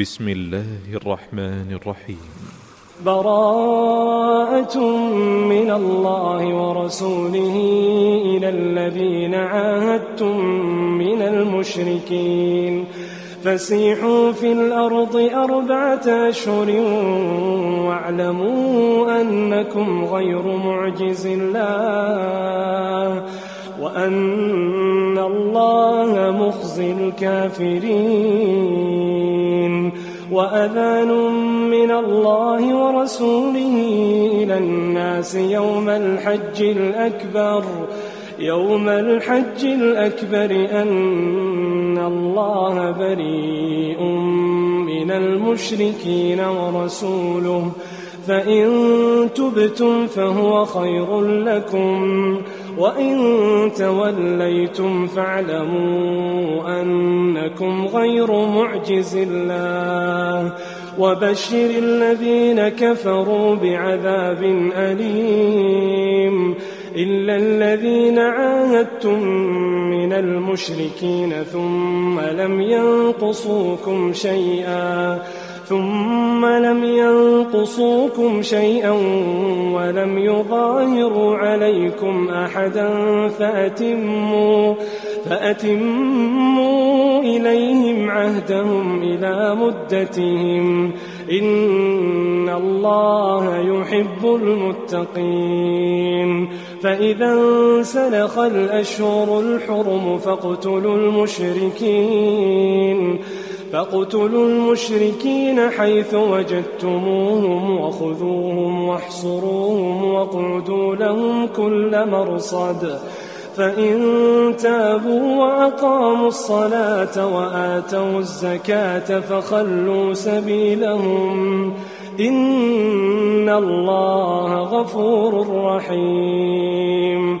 بسم الله الرحمن الرحيم. براءة من الله ورسوله إلى الذين عاهدتم من المشركين. فسيحوا في الأرض أربعة أشهر واعلموا أنكم غير معجز الله وأن الله مخزي الكافرين. وأذان من الله ورسوله إلى الناس يوم الحج الأكبر. يوم الحج الأكبر أن الله بريء من المشركين ورسوله. فإن تبتم فهو خير لكم. وإن توليتم فاعلموا أنكم غير معجز الله وبشر الذين كفروا بعذاب أليم إلا الذين عاهدتم من المشركين ثم لم ينقصوكم شيئا ثم لم ينقصوكم شيئا ولم يظاهروا عليكم أحدا فأتموا, فأتموا إليهم عهدهم إلى مدتهم إن الله يحب المتقين فإذا انسلخ الأشهر الحرم فاقتلوا المشركين فاقتلوا المشركين حيث وجدتموهم وخذوهم واحصروهم واقعدوا لهم كل مرصد. فإن تابوا وأقاموا الصلاة وآتوا الزكاة فخلوا سبيلهم. إن الله غفور رحيم.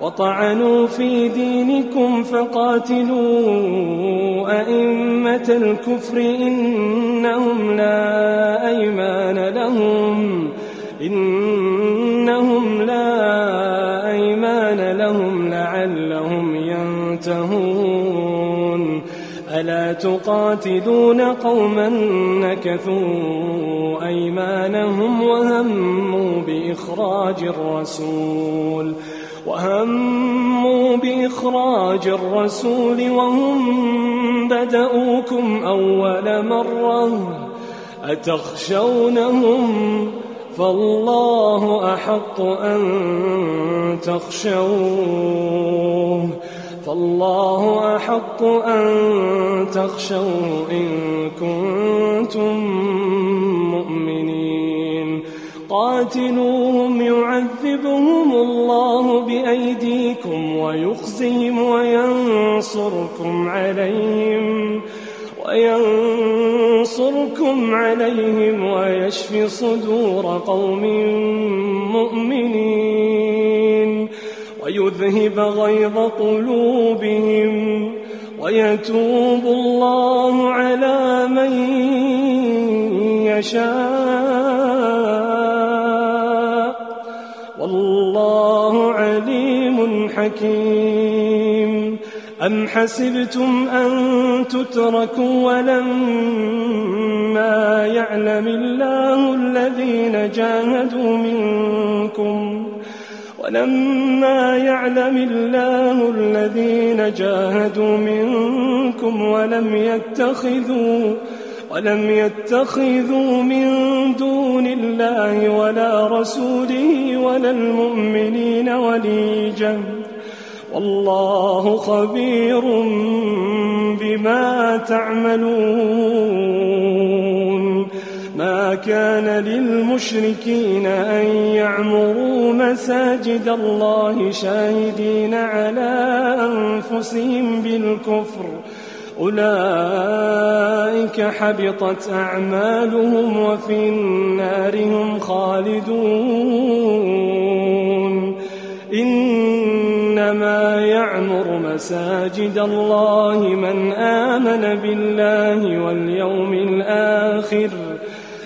وطعنوا في دينكم فقاتلوا أئمة الكفر إنهم لا أيمان لهم. إنهم لا أيمان لهم لعلهم ينتهون. ألا تقاتلون قوما نكثوا أيمانهم وهموا بإخراج الرسول. وهموا بإخراج الرسول وهم بدؤوكم أول مرة أتخشونهم فالله أحق أن تخشوه فالله أحق أن تخشوه إن كنتم مؤمنين قاتلوهم يعذبهم الله بأيديكم ويخزهم وينصركم عليهم وينصركم عليهم ويشف صدور قوم مؤمنين ويذهب غيظ قلوبهم ويتوب الله على من يشاء والله عليم حكيم. أم حسبتم أن تتركوا ولما يعلم الله الذين جاهدوا منكم ولما يعلم الله الذين جاهدوا منكم ولم يتخذوا ولم يتخذوا من دون الله ولا رسوله ولا المؤمنين وليجا والله خبير بما تعملون ما كان للمشركين أن يعمروا مساجد الله شاهدين على أنفسهم بالكفر أولئك حبطت أعمالهم وفي النار هم خالدون. إنما يعمر مساجد الله من آمن بالله واليوم الآخر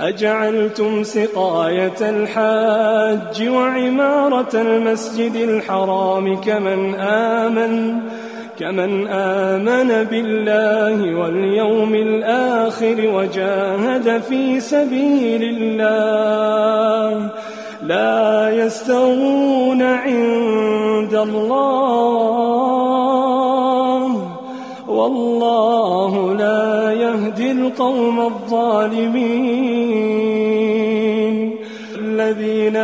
أجعلتم سقاية الحاج وعمارة المسجد الحرام كمن آمن كمن آمن بالله واليوم الآخر وجاهد في سبيل الله. لا يستوون عند الله. والله لا يهدي القوم الظالمين الذين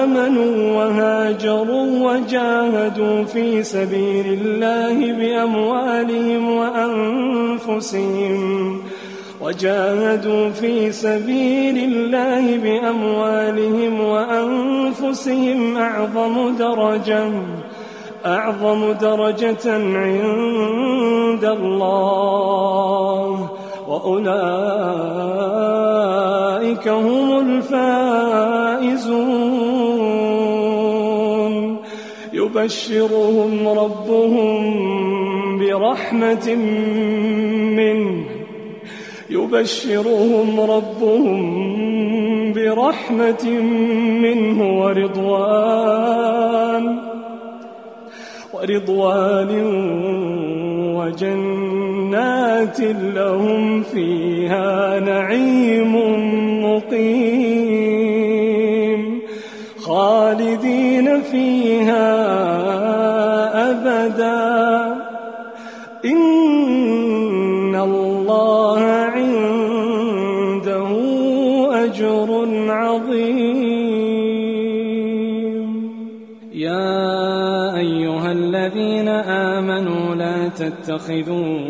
آمنوا وهاجروا وجاهدوا في سبيل الله بأموالهم وأنفسهم وجاهدوا في سبيل الله بأموالهم وأنفسهم أعظم درجة أعظم درجة عند الله وأولئك هم الفائزون. يبشرهم ربهم برحمة منه. يبشرهم ربهم برحمة منه ورضوان. ورضوان وجنات لهم فيها نعيم مقيم. خالدين فيها أبدا. إن الله عنده أجر عظيم. يا أيها الذين آمنوا لا تتخذوا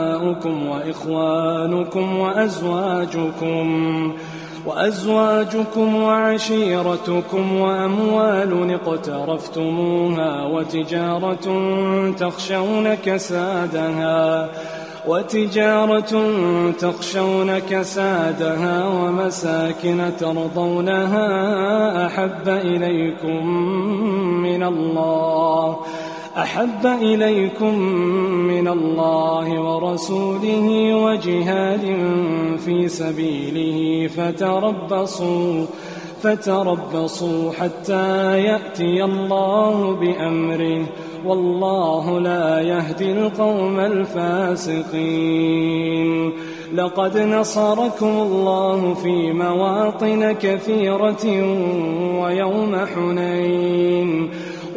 وأبناؤكم وإخوانكم وأزواجكم وأزواجكم وعشيرتكم وأموال اقترفتموها وتجارة تخشون كسادها وتجارة تخشون كسادها ومساكن ترضونها أحب إليكم من الله. أحب إليكم من الله ورسوله وجهاد في سبيله فتربصوا فتربصوا حتى يأتي الله بأمره. والله لا يهدي القوم الفاسقين. لقد نصركم الله في مواطن كثيرة ويوم حنين.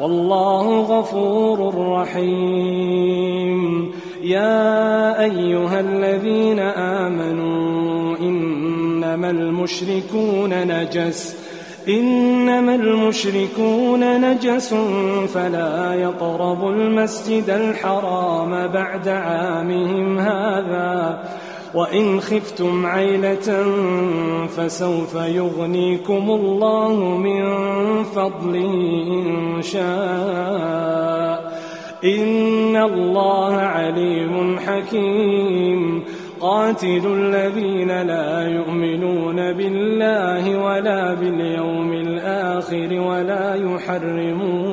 والله غفور رحيم. يا أيها الذين آمنوا إنما المشركون نجس. إنما المشركون نجس فلا يقربوا المسجد الحرام بعد عامهم هذا. وإن خفتم عيلة فسوف يغنيكم الله من فضله إن شاء. إن الله عليم حكيم. قاتل الذين لا يؤمنون بالله ولا باليوم الآخر ولا يحرمون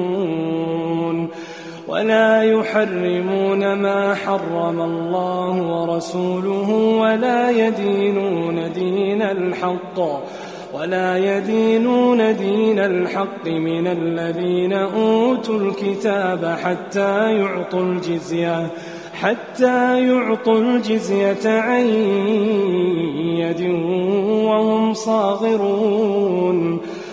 ولا يحرمون ما حرم الله ورسوله ولا يدينون دين الحق ولا يدينون دين الحق من الذين أوتوا الكتاب حتى يعطوا الجزية حتى يعطوا الجزية عن يد وهم صاغرون.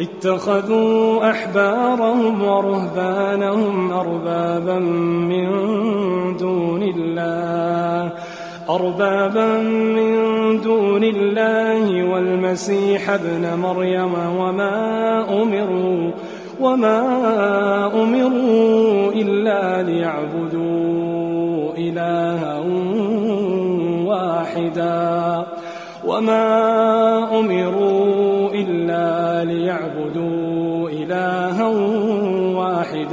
اتخذوا أحبارهم ورهبانهم أربابا من دون الله أربابا من دون الله والمسيح ابن مريم وما أمروا وما أمروا إلا ليعبدوا إلها واحدا وما أمروا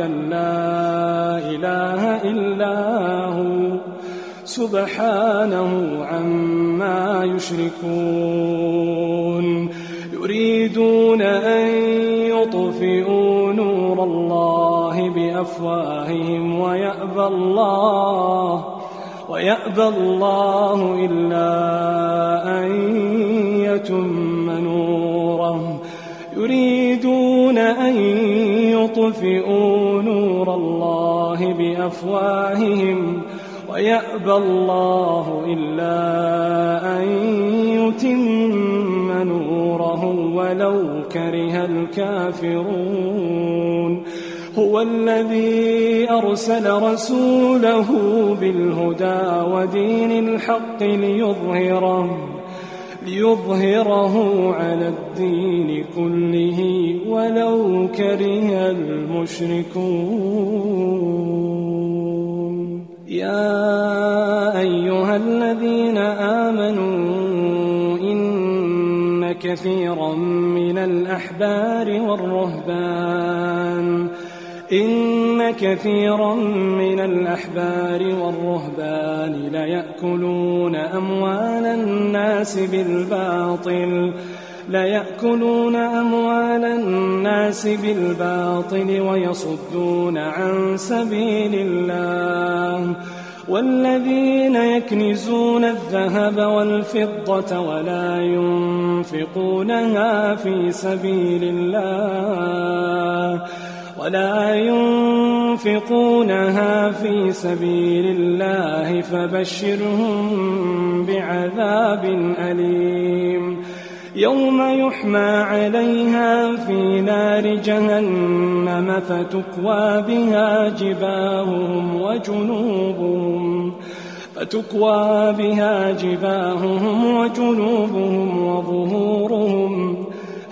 واحدا لا إله إلا هو. سبحانه عما يشركون. يريدون أن يطفئوا نور الله بأفواههم ويأبى الله ويأبى الله إلا أن يتم نوره. يريدون أن يطفئوا نور الله بأفواههم ويأبى الله إلا أن يتم نوره ولو كره الكافرون. هو الذي أرسل رسوله بالهدى ودين الحق ليظهره. ليظهره على الدين كله ولو كره المشركون. يا أيها الذين آمنوا إن كثيرا من الأحبار والرهبان إن كثيرا من الأحبار والرهبان ليأكلون أموال الناس بالباطل ليأكلون أموال الناس بالباطل ويصدون عن سبيل الله. والذين يكنزون الذهب والفضة ولا ينفقونها في سبيل الله. ولا ينفقونها في سبيل الله فبشرهم بعذاب أليم. يوم يحمى عليها في نار جهنم فتكوى بها جباههم وجنوبهم فتكوى بها جباههم وجنوبهم وظهورهم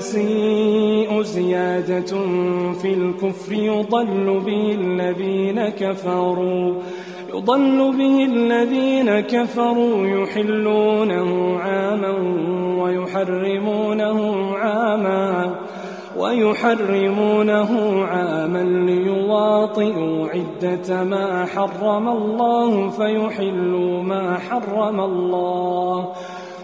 النسيء زيادة في الكفر يضل به الذين كفروا يضل به الذين كفروا يحلونه عاما ويحرمونه عاما ويحرمونه عاما ليواطئوا عدة ما حرم الله فيحلوا ما حرم الله.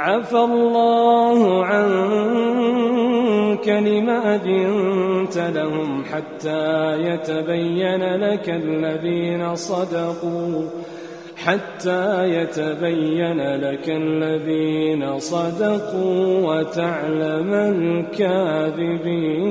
عفى الله عنك لما أذنت لهم حتى يتبين لك الذين صدقوا حتى يتبين لك الذين صدقوا وتعلم الكاذبين.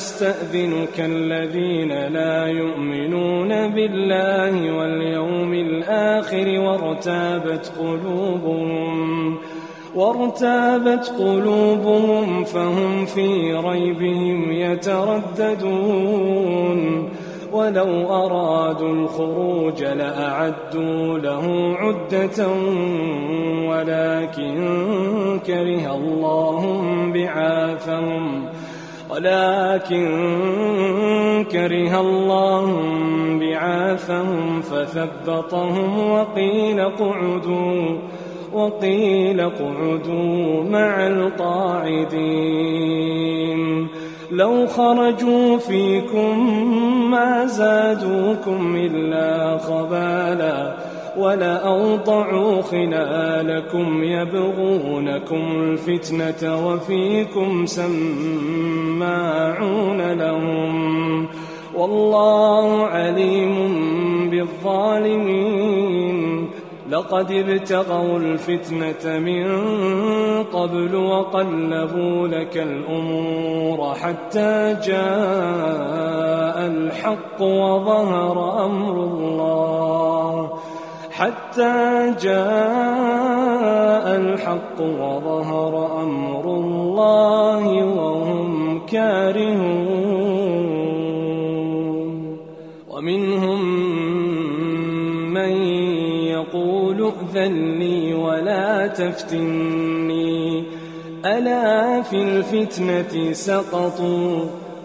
يستأذنك الذين لا يؤمنون بالله واليوم الآخر وارتابت قلوبهم وارتابت قلوبهم فهم في ريبهم يترددون. ولو أرادوا الخروج لأعدوا له عدة ولكن كره الله بعاثهم. ولكن كره الله بعاثهم فثبطهم وقيل قعدوا وقيل قعدوا مع القاعدين. لو خرجوا فيكم ما زادوكم إلا خبالا ولأوضعوا خلالكم يبغونكم الفتنة وفيكم سماعون لهم والله عليم بالظالمين لقد ابتغوا الفتنة من قبل وقلبوا لك الأمور حتى جاء الحق وظهر أمر الله حتى جاء الحق وظهر أمر الله وهم كارهون. ومنهم من يقول ائذن لي ولا تفتني. ألا في الفتنة سقطوا؟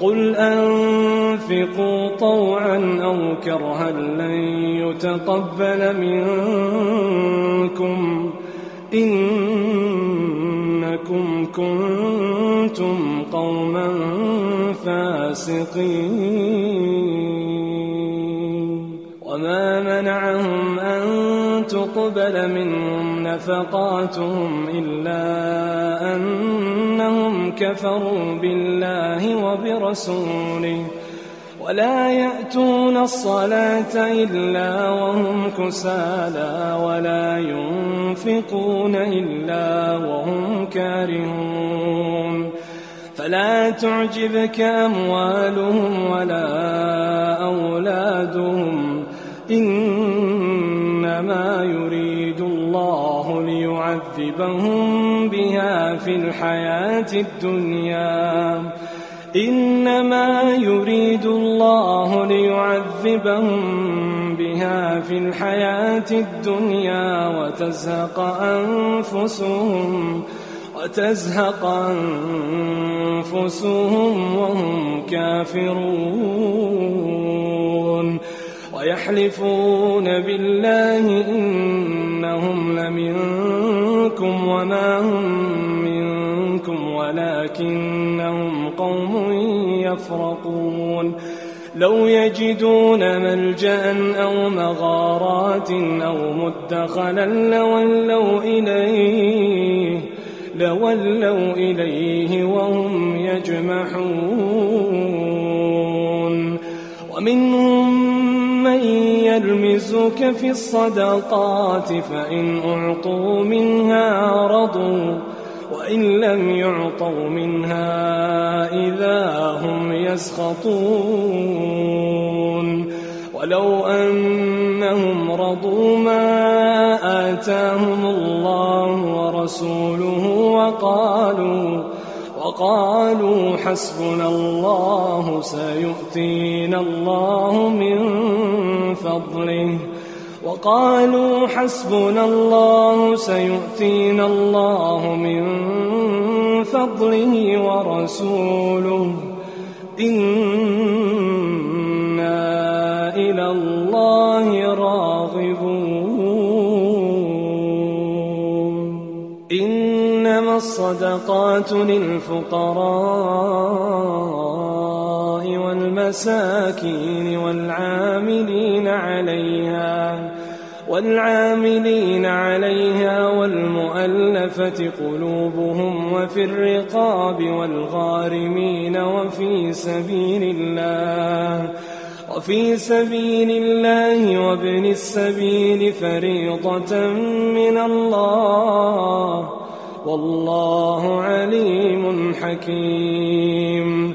قل أنفقوا طوعا أو كرها لن يتقبل منكم إنكم كنتم قوما فاسقين. تقبل منهم نفقاتهم إلا أنهم كفروا بالله وبرسوله ولا يأتون الصلاة إلا وهم كسالى ولا ينفقون إلا وهم كارهون فلا تعجبك أموالهم ولا أولادهم إنما يريد الله ليعذبهم بها في الحياة الدنيا. إنما يريد الله ليعذبهم بها في الحياة الدنيا وتزهق أنفسهم وتزهق أنفسهم وهم كافرون. ويحلفون بالله إنهم لمنكم وما هم منكم ولكنهم قوم يفرقون لو يجدون ملجأ أو مغارات أو مدخلا لولوا إليه لولوا إليه وهم يجمحون ومنهم من يلمزك في الصدقات فإن أعطوا منها رضوا وإن لم يعطوا منها إذا هم يسخطون ولو أنهم رضوا ما آتاهم الله ورسوله وقالوا وقالوا حسبنا الله سيؤتينا الله من فضله وقالوا حسبنا الله سيؤتينا الله من فضله ورسوله. إنا إلى الله راغبون. إنما الصدقات للفقراء والمساكين والعاملين عليها. والعاملين عليها والمؤلفة قلوبهم وفي الرقاب والغارمين وفي سبيل الله وفي سبيل الله وابن السبيل فريضة من الله والله عليم حكيم.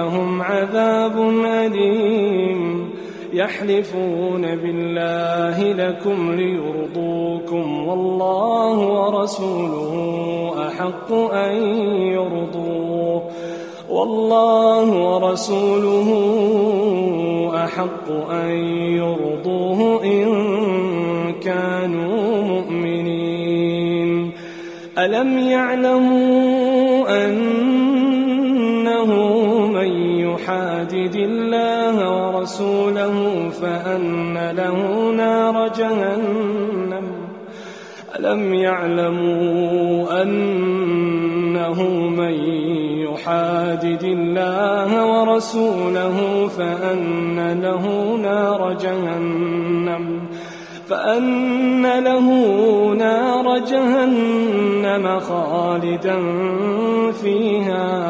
لهم عذاب أليم. يحلفون بالله لكم ليرضوكم والله ورسوله أحق أن يرضوه. والله ورسوله أحق أن يرضوه إن كانوا مؤمنين. ألم يعلموا أنه يحادد الله ورسوله فأن له نار جهنم. ألم يعلموا أنه من يحادد الله ورسوله فأن له نار جهنم. فأن له نار جهنم خالدا فيها.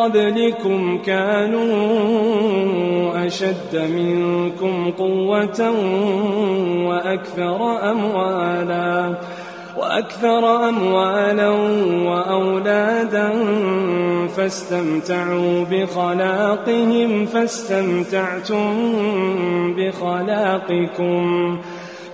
قبلكم كانوا أشد منكم قوة وأكثر أموالا وأكثر أموالا وأولادا فاستمتعوا بخلاقهم فاستمتعتم بخلاقكم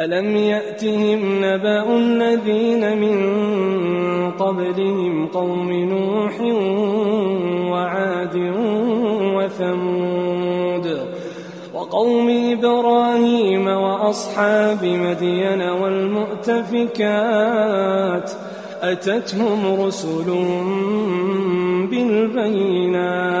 ألم يأتهم نبأ الذين من قبلهم قوم نوح وعاد وثمود وقوم إبراهيم وأصحاب مدين والمؤتفكات أتتهم رسل بالبينات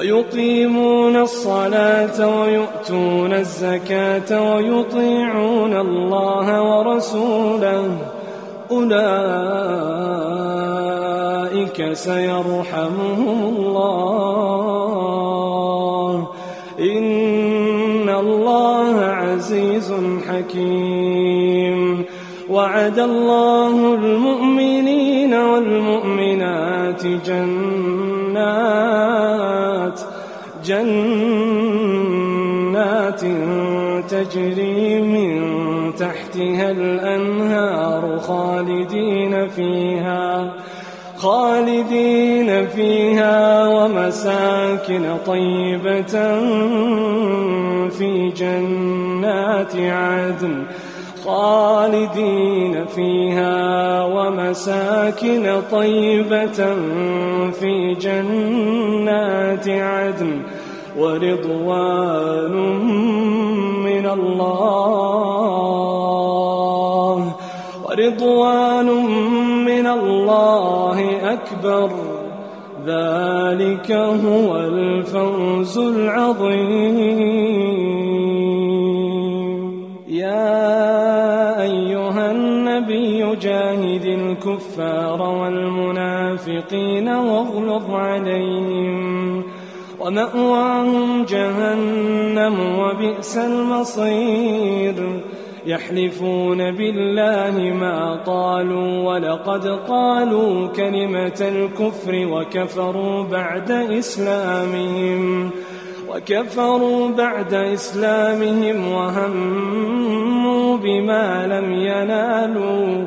ويقيمون الصلاة ويؤتون الزكاة ويطيعون الله ورسوله. أولئك سيرحمهم الله. إن الله عزيز حكيم. وعد الله المؤمنين والمؤمنات جنات جنات تجري من تحتها الأنهار خالدين فيها خالدين فيها ومساكن طيبة في جنات عدن. خالدين فيها ومساكن طيبة في جنات عدن ورضوان من الله ورضوان من الله أكبر. ذلك هو الفوز العظيم. الكفار والمنافقين واغلظ عليهم ومأواهم جهنم وبئس المصير. يحلفون بالله ما قالوا ولقد قالوا كلمة الكفر وكفروا بعد إسلامهم وكفروا بعد إسلامهم وهموا بما لم ينالوا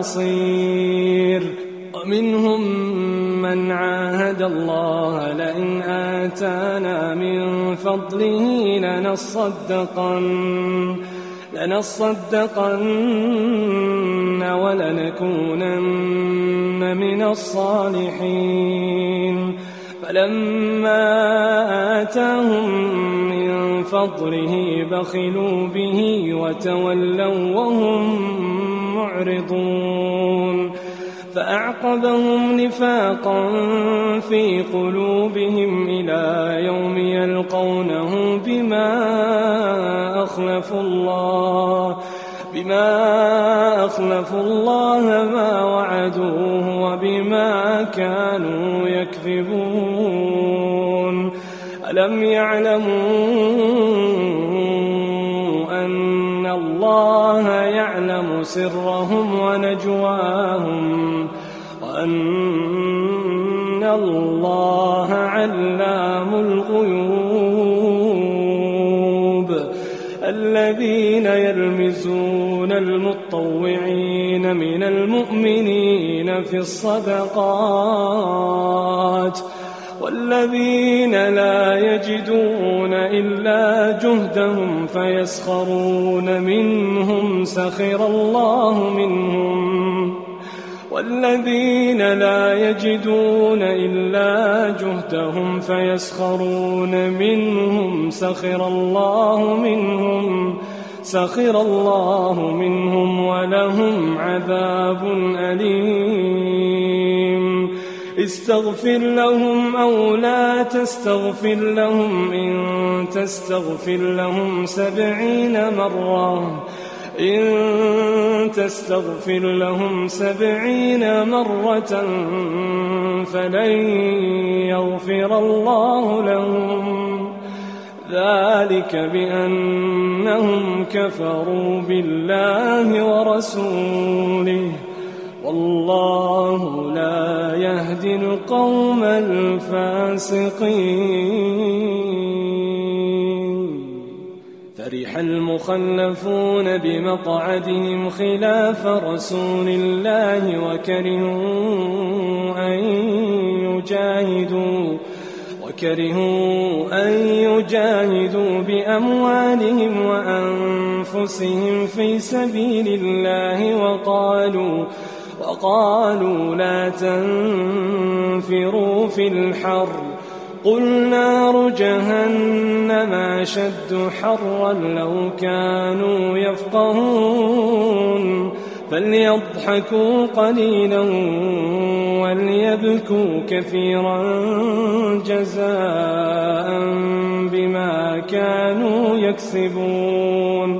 نصير ومنهم من عاهد الله لئن آتانا من فضله لنصدقن لنصدقن ولنكونن من الصالحين. فلما آتاهم من فضله بخلوا به وتولوا وهم معرضون. فأعقبهم نفاقا في قلوبهم إلى يوم يلقونه بما أخلفوا الله بما أخلفوا الله ما وعدوه وبما كانوا يكذبون. ألم يعلموا ونجواهم وأن الله علام الغيوب. الذين يلمزون المطوعين من المؤمنين في الصدقات والذين لا يجدون إلا جهدهم فيسخرون منهم سخر الله منهم. والذين لا يجدون إلا جهدهم فيسخرون منهم سخر الله منهم سخر الله منهم ولهم عذاب أليم. استغفر لهم أو لا تستغفر لهم إن تستغفر لهم سبعين مرة. إن تستغفر لهم سبعين مرة فلن يغفر الله لهم. ذلك بأنهم كفروا بالله ورسوله. والله لا يهدي القوم الفاسقين. فرح المخلفون بمقعدهم خلاف رسول الله وكرهوا أن يجاهدوا وكرهوا أن يجاهدوا بأموالهم وأنفسهم في سبيل الله وقالوا وقالوا لا تنفروا في الحر قل نار جهنم أشد حرا لو كانوا يفقهون فليضحكوا قليلا وليبكوا كثيرا جزاء بما كانوا يكسبون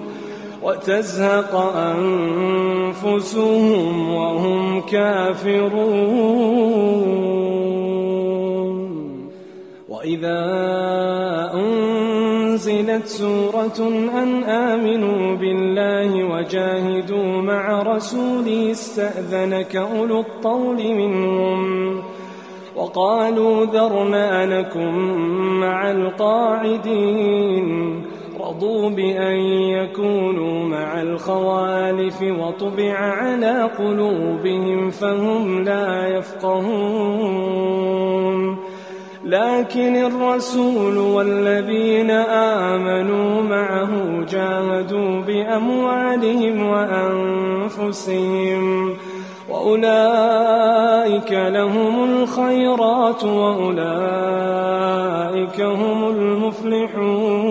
وتزهق أنفسهم وهم كافرون. وإذا أنزلت سورة أن آمنوا بالله وجاهدوا مع رسوله استأذنك أولو الطول منهم وقالوا ذرنا لكم مع القاعدين. رضوا بأن يكونوا مع الخوالف وطبع على قلوبهم فهم لا يفقهون. لكن الرسول والذين آمنوا معه جاهدوا بأموالهم وأنفسهم وأولئك لهم الخيرات وأولئك هم المفلحون.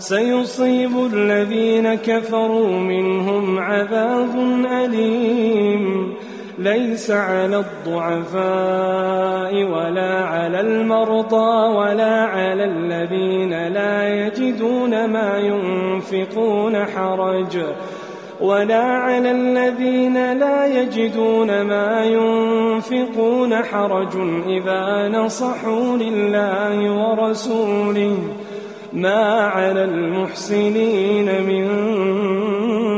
سيصيب الذين كفروا منهم عذاب أليم. ليس على الضعفاء ولا على المرضى ولا على الذين لا يجدون ما ينفقون حرج ولا على الذين لا يجدون ما ينفقون حرج إذا نصحوا لله ورسوله. ما على المحسنين من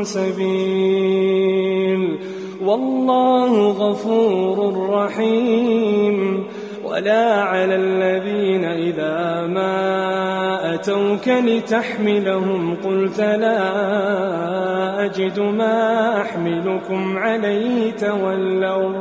سبيل والله غفور رحيم ولا على الذين إذا ما أتوك لتحملهم قلت لا أجد ما أحملكم عليه تولوا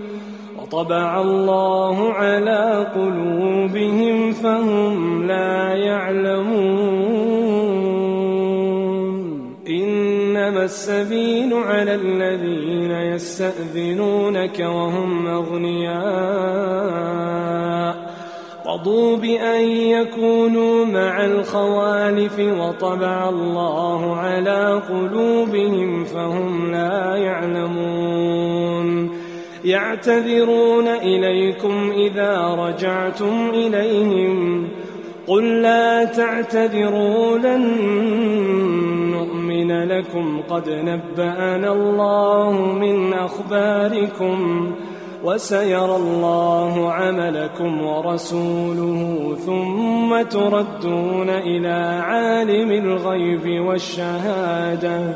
وطبع الله على قلوبهم فهم لا يعلمون. إنما السبيل على الذين يستأذنونك وهم أغنياء. رضوا بأن يكونوا مع الخوالف وطبع الله على قلوبهم فهم لا يعلمون. يعتذرون إليكم إذا رجعتم إليهم. قل لا تعتذروا لن نؤمن لكم. قد نبأنا الله من أخباركم وسيرى الله عملكم ورسوله ثم تردون إلى عالم الغيب والشهادة.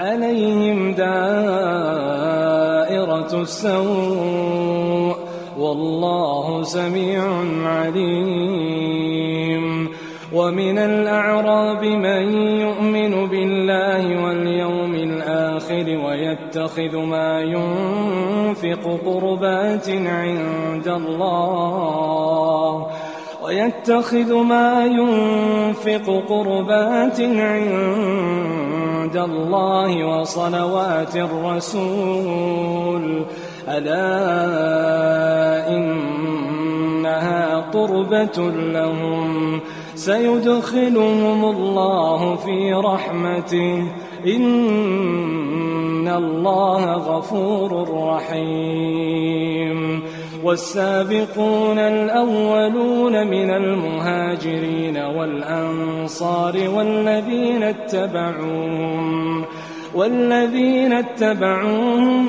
عليهم دائرة السوء والله سميع عليم ومن الأعراب من يؤمن بالله واليوم الآخر ويتخذ ما ينفق قربات عند الله ويتخذ ما ينفق قربات عند الله وصلوات الرسول. ألا إنها قربة لهم. سيدخلهم الله في رحمته. إن الله غفور رحيم. والسابقون الأولون من المهاجرين والأنصار والذين اتبعوهم والذين اتبعوهم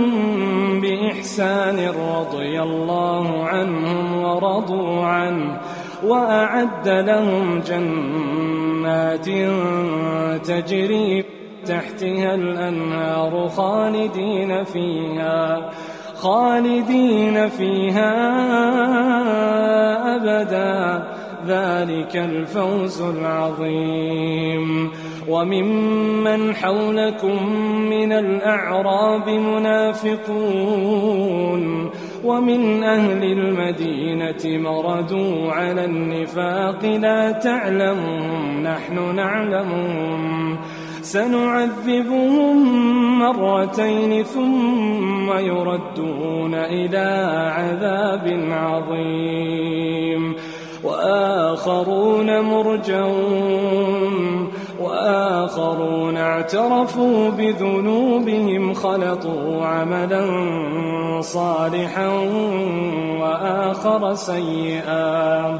بإحسان رضي الله عنهم ورضوا عنه وأعد لهم جنات تجري تحتها الأنهار خالدين فيها خالدين فيها أبدا. ذلك الفوز العظيم. وممن حولكم من الأعراب منافقون. ومن أهل المدينة مردوا على النفاق. لا تعلمهم نحن نعلمهم سنعذبهم مرتين ثم يردون إلى عذاب عظيم. وآخرون مرجون. وآخرون اعترفوا بذنوبهم خلطوا عملا صالحا وآخر سيئا.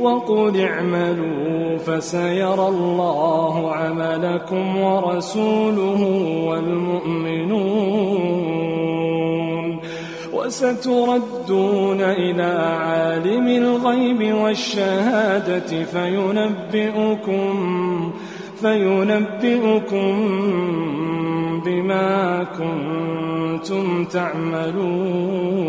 وقل اعملوا فسيرى الله عملكم ورسوله والمؤمنون وستردون إلى عالم الغيب والشهادة فينبئكم فينبئكم بما كنتم تعملون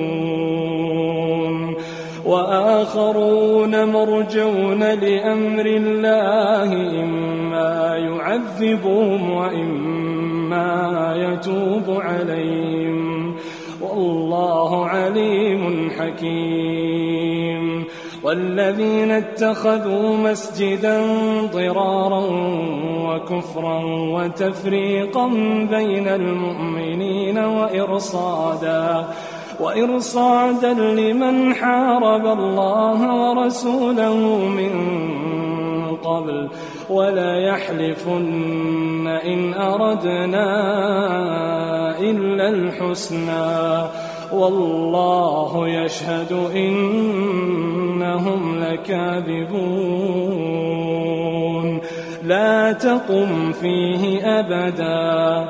وآخرون مرجون لأمر الله إما يعذبهم وإما يتوب عليهم. والله عليم حكيم. والذين اتخذوا مسجدا ضرارا وكفرا وتفريقا بين المؤمنين وإرصادا وإرصادا لمن حارب الله ورسوله من قبل ولا يحلفن إن أردنا إلا الحسنى والله يشهد إنهم لكاذبون. لا تقم فيه أبدا.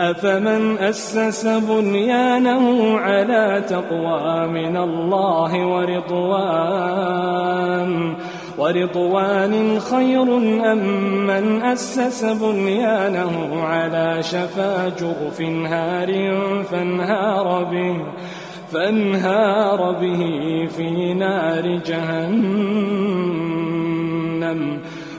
أفمن أسس بنيانه على تقوى من الله ورضوان؟ ورضوان خير أم من أسس بنيانه على شفا جرف هار فانهار به فانهار به في نار جهنم؟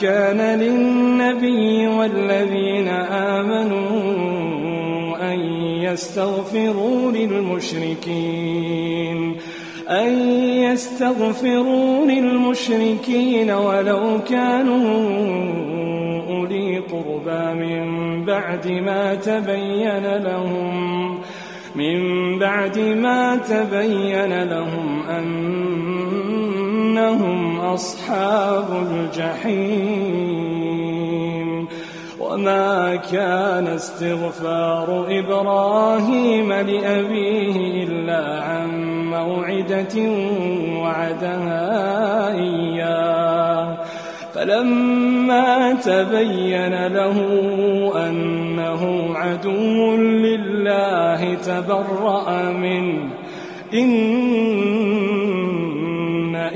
كان للنبي والذين آمنوا أن يستغفروا للمشركين أن يستغفروا للمشركين ولو كانوا أولي قربى من بعد ما تبين لهم من بعد ما تبين لهم أنهم أصحاب الجحيم. وما كان استغفار إبراهيم لأبيه إلا عن موعدة وعدها إياه. فلما تبين له أنه عدو لله تبرأ منه.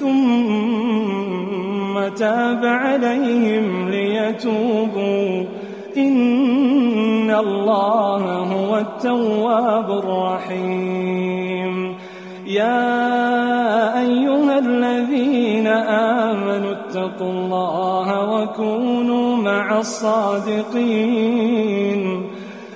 ثم تاب عليهم ليتوبوا. إن الله هو التواب الرحيم. يا أيها الذين آمنوا اتقوا الله وكونوا مع الصادقين.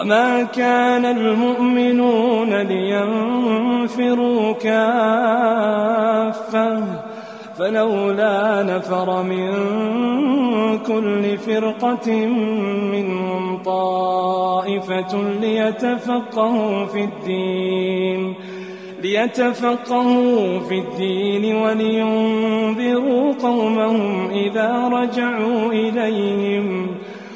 وما كان المؤمنون لينفروا كافة فلولا نفر من كل فرقة منهم طائفة ليتفقهوا في الدين ليتفقهوا في الدين ولينذروا قومهم إذا رجعوا إليهم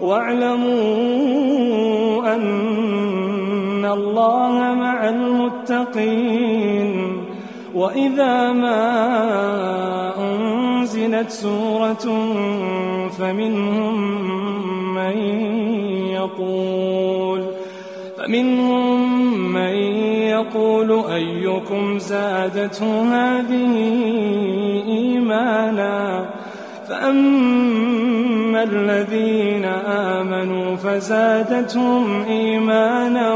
واعلموا أن الله مع المتقين. وإذا ما أنزلت سورة فمنهم من يقول فمنهم من يقول أيكم زادته هذه إيمانا فأما الذين آمنوا فزادتهم إيمانا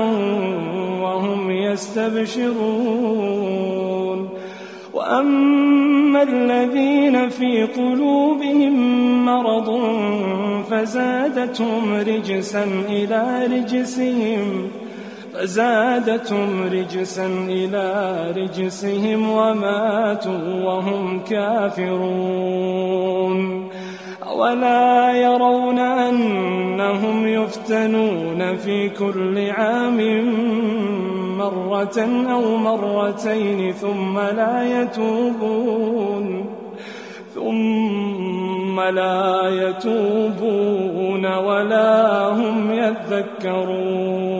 وهم يستبشرون. وأما الذين في قلوبهم مرض فزادتهم رجسا إلى رجسهم فزادتهم رجسا إلى رجسهم وماتوا وهم كافرون. أولا يرون أنهم يفتنون في كل عام مرة أو مرتين ثم لا يتوبون ثم لا يتوبون ولا هم يذكرون.